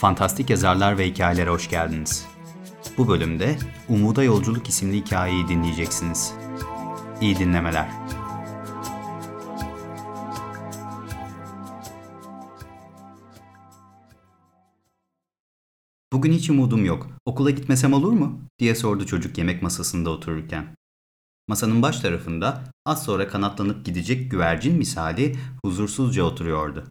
Fantastik Yazarlar ve Hikayelere hoş geldiniz. Bu bölümde Umuda Yolculuk isimli hikayeyi dinleyeceksiniz. İyi dinlemeler. Bugün hiç umudum yok. Okula gitmesem olur mu? diye sordu çocuk yemek masasında otururken. Masanın baş tarafında az sonra kanatlanıp gidecek güvercin misali huzursuzca oturuyordu.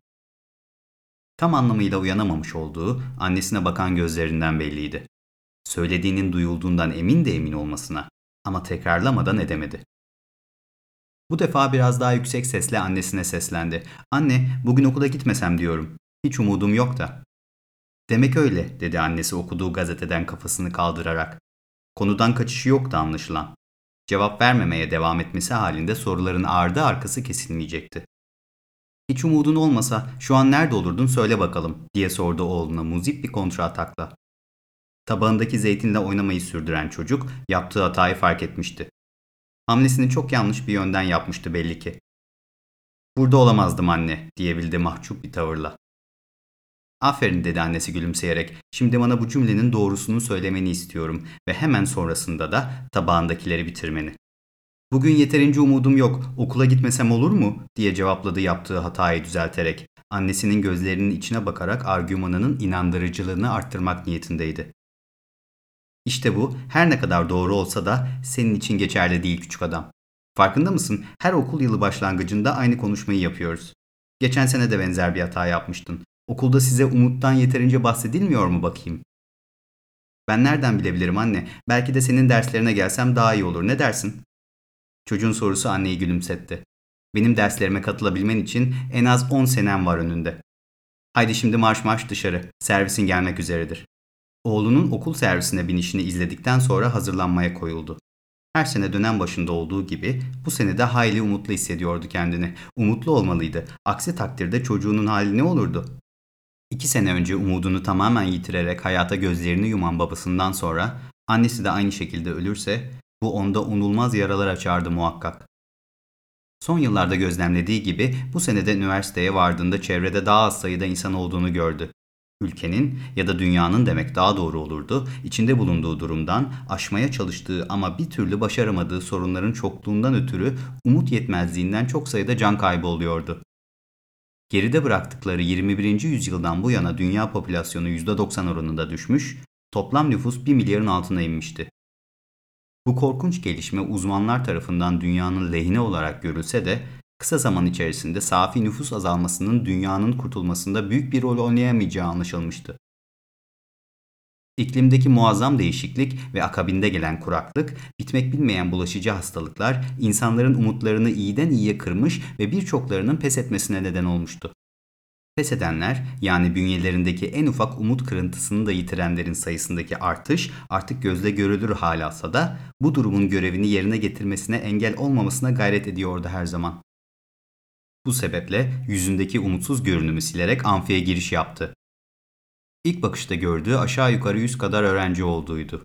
Tam anlamıyla uyanamamış olduğu annesine bakan gözlerinden belliydi. Söylediğinin duyulduğundan emin de emin olmasına ama tekrarlamadan edemedi. Bu defa biraz daha yüksek sesle annesine seslendi. Anne, bugün okula gitmesem diyorum. Hiç umudum yok da. Demek öyle, dedi annesi okuduğu gazeteden kafasını kaldırarak. Konudan kaçışı yoktu anlaşılan. Cevap vermemeye devam etmesi halinde soruların ardı arkası kesilmeyecekti. Hiç umudun olmasa şu an nerede olurdun söyle bakalım diye sordu oğluna muzip bir kontra atakla. Tabağındaki zeytinle oynamayı sürdüren çocuk yaptığı hatayı fark etmişti. Hamlesini çok yanlış bir yönden yapmıştı belli ki. Burada olamazdım anne diyebildi mahcup bir tavırla. Aferin dedi annesi gülümseyerek. Şimdi bana bu cümlenin doğrusunu söylemeni istiyorum ve hemen sonrasında da tabağındakileri bitirmeni. Bugün yeterince umudum yok, okula gitmesem olur mu? diye cevapladı yaptığı hatayı düzelterek. Annesinin gözlerinin içine bakarak argümanının inandırıcılığını arttırmak niyetindeydi. İşte bu her ne kadar doğru olsa da senin için geçerli değil küçük adam. Farkında mısın? Her okul yılı başlangıcında aynı konuşmayı yapıyoruz. Geçen sene de benzer bir hata yapmıştın. Okulda size umuttan yeterince bahsedilmiyor mu bakayım? Ben nereden bilebilirim anne? Belki de senin derslerine gelsem daha iyi olur. Ne dersin? Çocuğun sorusu anneyi gülümsetti. Benim derslerime katılabilmen için en az 10 senem var önünde. Haydi şimdi marş marş dışarı. Servisin gelmek üzeredir. Oğlunun okul servisine binişini izledikten sonra hazırlanmaya koyuldu. Her sene dönem başında olduğu gibi bu sene de hayli umutlu hissediyordu kendini. Umutlu olmalıydı. Aksi takdirde çocuğunun hali ne olurdu? İki sene önce umudunu tamamen yitirerek hayata gözlerini yuman babasından sonra annesi de aynı şekilde ölürse bu onda unulmaz yaralar açardı muhakkak. Son yıllarda gözlemlediği gibi bu senede üniversiteye vardığında çevrede daha az sayıda insan olduğunu gördü. Ülkenin ya da dünyanın demek daha doğru olurdu, içinde bulunduğu durumdan, aşmaya çalıştığı ama bir türlü başaramadığı sorunların çokluğundan ötürü umut yetmezliğinden çok sayıda can kaybı oluyordu. Geride bıraktıkları 21. yüzyıldan bu yana dünya popülasyonu %90 oranında düşmüş, toplam nüfus 1 milyarın altına inmişti. Bu korkunç gelişme uzmanlar tarafından dünyanın lehine olarak görülse de kısa zaman içerisinde safi nüfus azalmasının dünyanın kurtulmasında büyük bir rol oynayamayacağı anlaşılmıştı. İklimdeki muazzam değişiklik ve akabinde gelen kuraklık, bitmek bilmeyen bulaşıcı hastalıklar insanların umutlarını iyiden iyiye kırmış ve birçoklarının pes etmesine neden olmuştu. Pes edenler yani bünyelerindeki en ufak umut kırıntısını da yitirenlerin sayısındaki artış artık gözle görülür hal alsa da bu durumun görevini yerine getirmesine engel olmamasına gayret ediyordu her zaman. Bu sebeple yüzündeki umutsuz görünümü silerek amfiye giriş yaptı. İlk bakışta gördüğü aşağı yukarı 100 kadar öğrenci olduğuydu.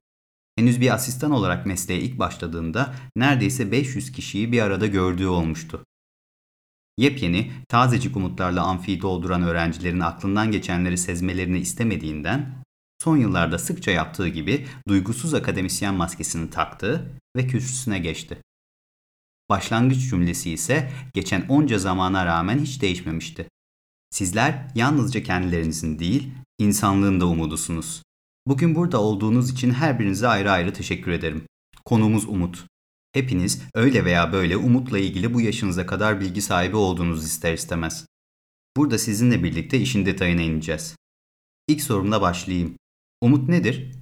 Henüz bir asistan olarak mesleğe ilk başladığında neredeyse 500 kişiyi bir arada gördüğü olmuştu. Yepyeni, tazecik umutlarla amfiyi dolduran öğrencilerin aklından geçenleri sezmelerini istemediğinden, son yıllarda sıkça yaptığı gibi duygusuz akademisyen maskesini taktı ve kürsüsüne geçti. Başlangıç cümlesi ise geçen onca zamana rağmen hiç değişmemişti. Sizler yalnızca kendilerinizin değil, insanlığın da umudusunuz. Bugün burada olduğunuz için her birinize ayrı ayrı teşekkür ederim. Konumuz umut. Hepiniz öyle veya böyle umutla ilgili bu yaşınıza kadar bilgi sahibi olduğunuzu ister istemez. Burada sizinle birlikte işin detayına ineceğiz. İlk sorumla başlayayım. Umut nedir?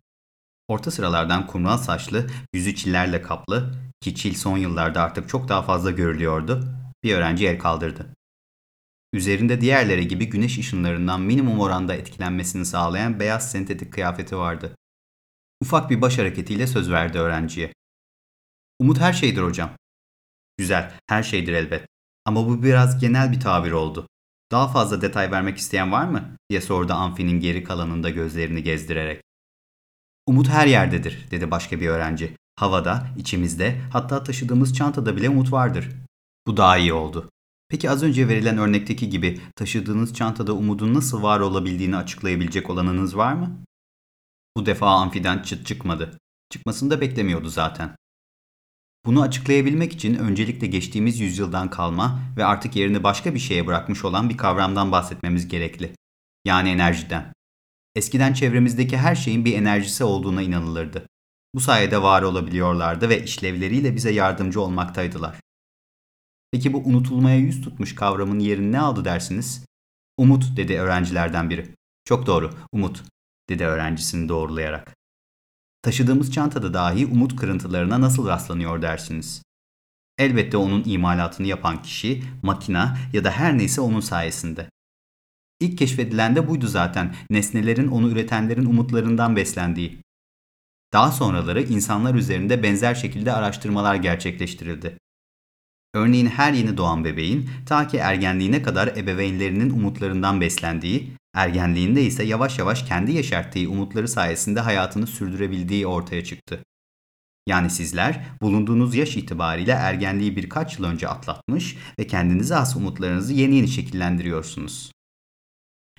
Orta sıralardan kumral saçlı, yüzü çillerle kaplı, ki çil son yıllarda artık çok daha fazla görülüyordu, bir öğrenci el kaldırdı. Üzerinde diğerleri gibi güneş ışınlarından minimum oranda etkilenmesini sağlayan beyaz sentetik kıyafeti vardı. Ufak bir baş hareketiyle söz verdi öğrenciye. Umut her şeydir hocam. Güzel, her şeydir elbet. Ama bu biraz genel bir tabir oldu. Daha fazla detay vermek isteyen var mı? diye sordu Amfi'nin geri kalanında gözlerini gezdirerek. Umut her yerdedir, dedi başka bir öğrenci. Havada, içimizde, hatta taşıdığımız çantada bile umut vardır. Bu daha iyi oldu. Peki az önce verilen örnekteki gibi taşıdığınız çantada umudun nasıl var olabildiğini açıklayabilecek olanınız var mı? Bu defa amfiden çıt çıkmadı. Çıkmasını da beklemiyordu zaten. Bunu açıklayabilmek için öncelikle geçtiğimiz yüzyıldan kalma ve artık yerini başka bir şeye bırakmış olan bir kavramdan bahsetmemiz gerekli. Yani enerjiden. Eskiden çevremizdeki her şeyin bir enerjisi olduğuna inanılırdı. Bu sayede var olabiliyorlardı ve işlevleriyle bize yardımcı olmaktaydılar. Peki bu unutulmaya yüz tutmuş kavramın yerini ne aldı dersiniz? Umut dedi öğrencilerden biri. Çok doğru, umut dedi öğrencisini doğrulayarak. Taşıdığımız çantada dahi umut kırıntılarına nasıl rastlanıyor dersiniz? Elbette onun imalatını yapan kişi, makina ya da her neyse onun sayesinde. İlk keşfedilen de buydu zaten, nesnelerin onu üretenlerin umutlarından beslendiği. Daha sonraları insanlar üzerinde benzer şekilde araştırmalar gerçekleştirildi. Örneğin her yeni doğan bebeğin ta ki ergenliğine kadar ebeveynlerinin umutlarından beslendiği, ergenliğinde ise yavaş yavaş kendi yaşarttığı umutları sayesinde hayatını sürdürebildiği ortaya çıktı. Yani sizler bulunduğunuz yaş itibariyle ergenliği birkaç yıl önce atlatmış ve kendinize has umutlarınızı yeni yeni şekillendiriyorsunuz.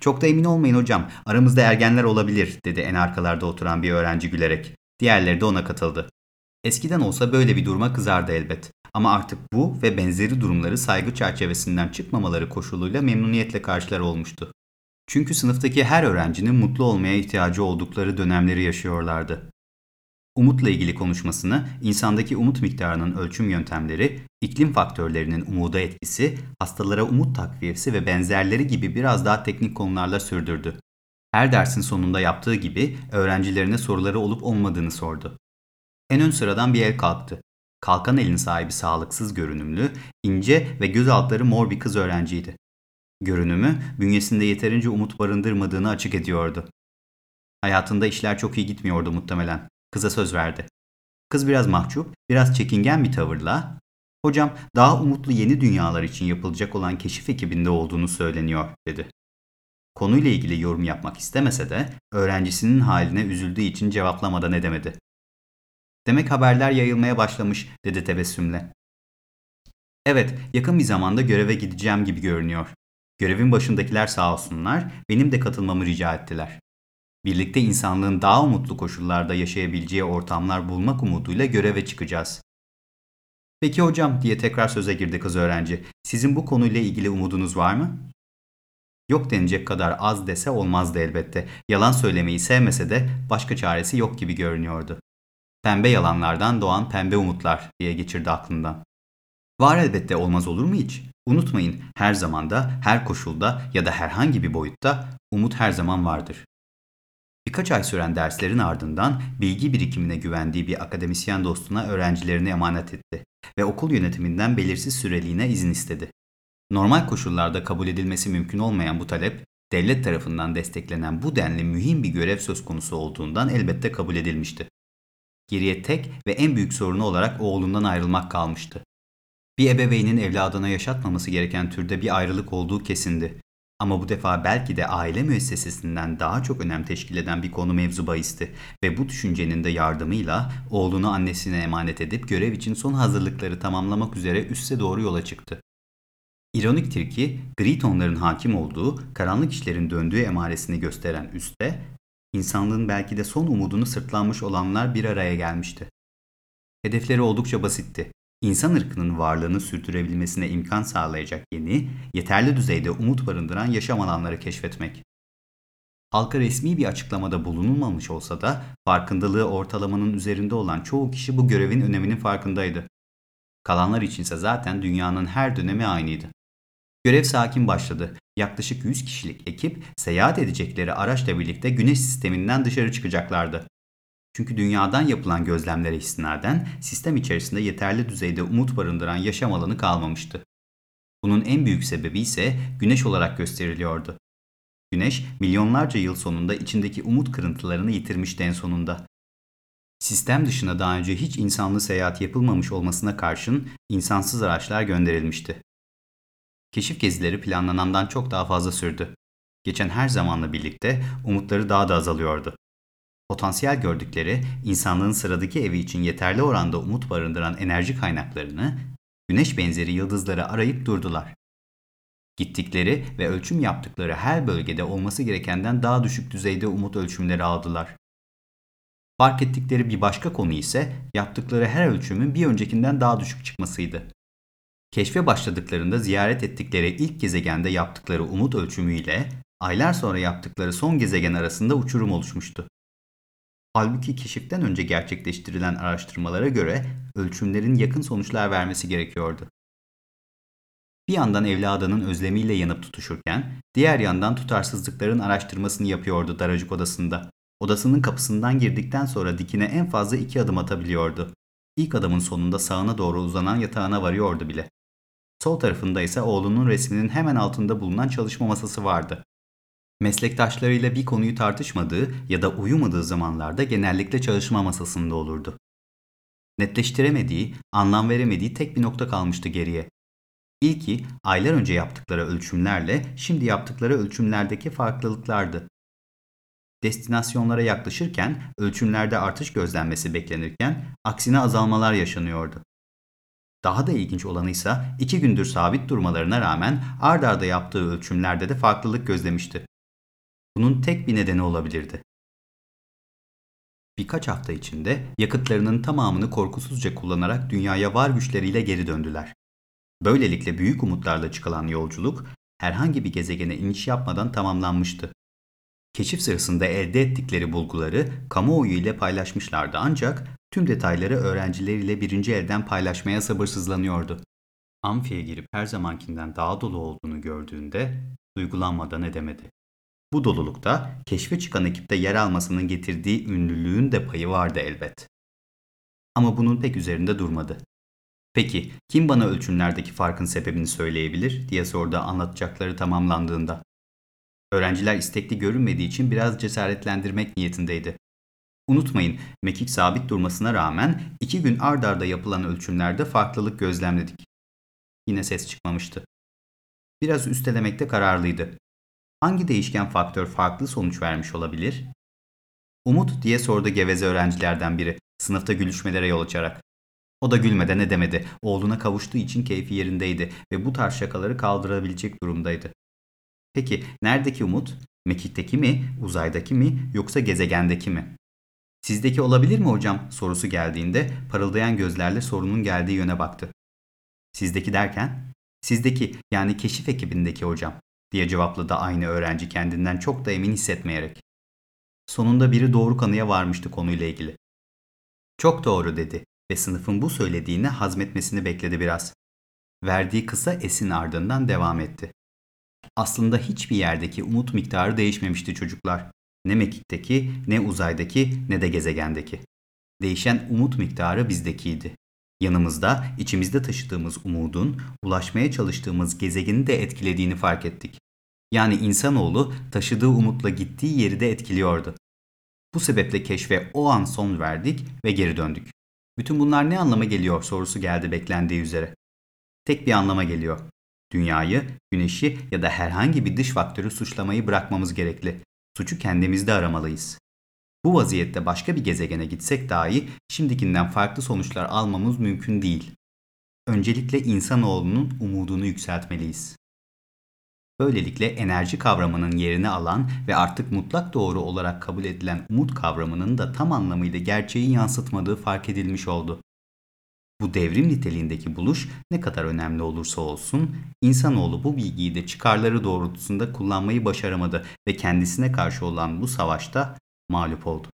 Çok da emin olmayın hocam, aramızda ergenler olabilir, dedi en arkalarda oturan bir öğrenci gülerek. Diğerleri de ona katıldı. Eskiden olsa böyle bir duruma kızardı elbet. Ama artık bu ve benzeri durumları saygı çerçevesinden çıkmamaları koşuluyla memnuniyetle karşılar olmuştu. Çünkü sınıftaki her öğrencinin mutlu olmaya ihtiyacı oldukları dönemleri yaşıyorlardı. Umutla ilgili konuşmasını, insandaki umut miktarının ölçüm yöntemleri, iklim faktörlerinin umuda etkisi, hastalara umut takviyesi ve benzerleri gibi biraz daha teknik konularla sürdürdü. Her dersin sonunda yaptığı gibi öğrencilerine soruları olup olmadığını sordu. En ön sıradan bir el kalktı. Kalkan elin sahibi sağlıksız görünümlü, ince ve göz altları mor bir kız öğrenciydi. Görünümü, bünyesinde yeterince umut barındırmadığını açık ediyordu. Hayatında işler çok iyi gitmiyordu muhtemelen. Kıza söz verdi. Kız biraz mahcup, biraz çekingen bir tavırla, ''Hocam daha umutlu yeni dünyalar için yapılacak olan keşif ekibinde olduğunu söyleniyor.'' dedi. Konuyla ilgili yorum yapmak istemese de öğrencisinin haline üzüldüğü için cevaplamadan edemedi. Demek haberler yayılmaya başlamış dedi tebessümle. Evet, yakın bir zamanda göreve gideceğim gibi görünüyor. Görevin başındakiler sağ olsunlar, benim de katılmamı rica ettiler. Birlikte insanlığın daha umutlu koşullarda yaşayabileceği ortamlar bulmak umuduyla göreve çıkacağız. Peki hocam diye tekrar söze girdi kız öğrenci. Sizin bu konuyla ilgili umudunuz var mı? Yok denecek kadar az dese olmazdı elbette. Yalan söylemeyi sevmese de başka çaresi yok gibi görünüyordu. Pembe yalanlardan doğan pembe umutlar diye geçirdi aklından. Var elbette olmaz olur mu hiç? Unutmayın her zamanda, her koşulda ya da herhangi bir boyutta umut her zaman vardır. Birkaç ay süren derslerin ardından bilgi birikimine güvendiği bir akademisyen dostuna öğrencilerini emanet etti ve okul yönetiminden belirsiz süreliğine izin istedi. Normal koşullarda kabul edilmesi mümkün olmayan bu talep, devlet tarafından desteklenen bu denli mühim bir görev söz konusu olduğundan elbette kabul edilmişti. Geriye tek ve en büyük sorunu olarak oğlundan ayrılmak kalmıştı. Bir ebeveynin evladına yaşatmaması gereken türde bir ayrılık olduğu kesindi. Ama bu defa belki de aile müessesesinden daha çok önem teşkil eden bir konu mevzu bahisti ve bu düşüncenin de yardımıyla oğlunu annesine emanet edip görev için son hazırlıkları tamamlamak üzere üste doğru yola çıktı. İroniktir ki gri tonların hakim olduğu, karanlık işlerin döndüğü emaresini gösteren üste, insanlığın belki de son umudunu sırtlanmış olanlar bir araya gelmişti. Hedefleri oldukça basitti. İnsan ırkının varlığını sürdürebilmesine imkan sağlayacak yeni, yeterli düzeyde umut barındıran yaşam alanları keşfetmek. Halka resmi bir açıklamada bulunulmamış olsa da farkındalığı ortalamanın üzerinde olan çoğu kişi bu görevin öneminin farkındaydı. Kalanlar içinse zaten dünyanın her dönemi aynıydı. Görev sakin başladı. Yaklaşık 100 kişilik ekip seyahat edecekleri araçla birlikte güneş sisteminden dışarı çıkacaklardı. Çünkü dünyadan yapılan gözlemlere istinaden sistem içerisinde yeterli düzeyde umut barındıran yaşam alanı kalmamıştı. Bunun en büyük sebebi ise güneş olarak gösteriliyordu. Güneş milyonlarca yıl sonunda içindeki umut kırıntılarını yitirmişti en sonunda. Sistem dışına daha önce hiç insanlı seyahat yapılmamış olmasına karşın insansız araçlar gönderilmişti. Keşif gezileri planlanandan çok daha fazla sürdü. Geçen her zamanla birlikte umutları daha da azalıyordu. Potansiyel gördükleri insanlığın sıradaki evi için yeterli oranda umut barındıran enerji kaynaklarını güneş benzeri yıldızları arayıp durdular. Gittikleri ve ölçüm yaptıkları her bölgede olması gerekenden daha düşük düzeyde umut ölçümleri aldılar. Fark ettikleri bir başka konu ise yaptıkları her ölçümün bir öncekinden daha düşük çıkmasıydı. Keşfe başladıklarında ziyaret ettikleri ilk gezegende yaptıkları umut ölçümüyle aylar sonra yaptıkları son gezegen arasında uçurum oluşmuştu. Halbuki keşiften önce gerçekleştirilen araştırmalara göre ölçümlerin yakın sonuçlar vermesi gerekiyordu. Bir yandan evladının özlemiyle yanıp tutuşurken, diğer yandan tutarsızlıkların araştırmasını yapıyordu daracık odasında. Odasının kapısından girdikten sonra dikine en fazla iki adım atabiliyordu. İlk adımın sonunda sağına doğru uzanan yatağına varıyordu bile. Sol tarafında ise oğlunun resminin hemen altında bulunan çalışma masası vardı. Meslektaşlarıyla bir konuyu tartışmadığı ya da uyumadığı zamanlarda genellikle çalışma masasında olurdu. Netleştiremediği, anlam veremediği tek bir nokta kalmıştı geriye. İlki aylar önce yaptıkları ölçümlerle şimdi yaptıkları ölçümlerdeki farklılıklardı. Destinasyonlara yaklaşırken ölçümlerde artış gözlenmesi beklenirken aksine azalmalar yaşanıyordu. Daha da ilginç olanı ise iki gündür sabit durmalarına rağmen ard arda yaptığı ölçümlerde de farklılık gözlemişti. Bunun tek bir nedeni olabilirdi. Birkaç hafta içinde yakıtlarının tamamını korkusuzca kullanarak dünyaya var güçleriyle geri döndüler. Böylelikle büyük umutlarla çıkılan yolculuk herhangi bir gezegene iniş yapmadan tamamlanmıştı. Keşif sırasında elde ettikleri bulguları kamuoyu ile paylaşmışlardı ancak tüm detayları öğrencileriyle birinci elden paylaşmaya sabırsızlanıyordu. Amfiye girip her zamankinden daha dolu olduğunu gördüğünde duygulanmadan edemedi. Bu dolulukta keşfe çıkan ekipte yer almasının getirdiği ünlülüğün de payı vardı elbet. Ama bunun pek üzerinde durmadı. Peki kim bana ölçümlerdeki farkın sebebini söyleyebilir diye sordu anlatacakları tamamlandığında. Öğrenciler istekli görünmediği için biraz cesaretlendirmek niyetindeydi. Unutmayın, mekik sabit durmasına rağmen iki gün ard arda yapılan ölçümlerde farklılık gözlemledik. Yine ses çıkmamıştı. Biraz üstelemekte kararlıydı. Hangi değişken faktör farklı sonuç vermiş olabilir? Umut diye sordu geveze öğrencilerden biri, sınıfta gülüşmelere yol açarak. O da gülmeden edemedi. Oğluna kavuştuğu için keyfi yerindeydi ve bu tarz şakaları kaldırabilecek durumdaydı. Peki neredeki umut? Mekik'teki mi, uzaydaki mi yoksa gezegendeki mi? Sizdeki olabilir mi hocam sorusu geldiğinde parıldayan gözlerle sorunun geldiği yöne baktı. Sizdeki derken? Sizdeki yani keşif ekibindeki hocam diye cevapladı aynı öğrenci kendinden çok da emin hissetmeyerek. Sonunda biri doğru kanıya varmıştı konuyla ilgili. Çok doğru dedi ve sınıfın bu söylediğini hazmetmesini bekledi biraz. Verdiği kısa esin ardından devam etti. Aslında hiçbir yerdeki umut miktarı değişmemişti çocuklar. Ne mekikteki, ne uzaydaki, ne de gezegendeki. Değişen umut miktarı bizdekiydi. Yanımızda, içimizde taşıdığımız umudun, ulaşmaya çalıştığımız gezegeni de etkilediğini fark ettik. Yani insanoğlu taşıdığı umutla gittiği yeri de etkiliyordu. Bu sebeple keşfe o an son verdik ve geri döndük. Bütün bunlar ne anlama geliyor sorusu geldi beklendiği üzere. Tek bir anlama geliyor. Dünyayı, güneşi ya da herhangi bir dış faktörü suçlamayı bırakmamız gerekli. Suçu kendimizde aramalıyız. Bu vaziyette başka bir gezegene gitsek dahi şimdikinden farklı sonuçlar almamız mümkün değil. Öncelikle insanoğlunun umudunu yükseltmeliyiz. Böylelikle enerji kavramının yerini alan ve artık mutlak doğru olarak kabul edilen umut kavramının da tam anlamıyla gerçeği yansıtmadığı fark edilmiş oldu. Bu devrim niteliğindeki buluş ne kadar önemli olursa olsun, insanoğlu bu bilgiyi de çıkarları doğrultusunda kullanmayı başaramadı ve kendisine karşı olan bu savaşta mağlup oldu.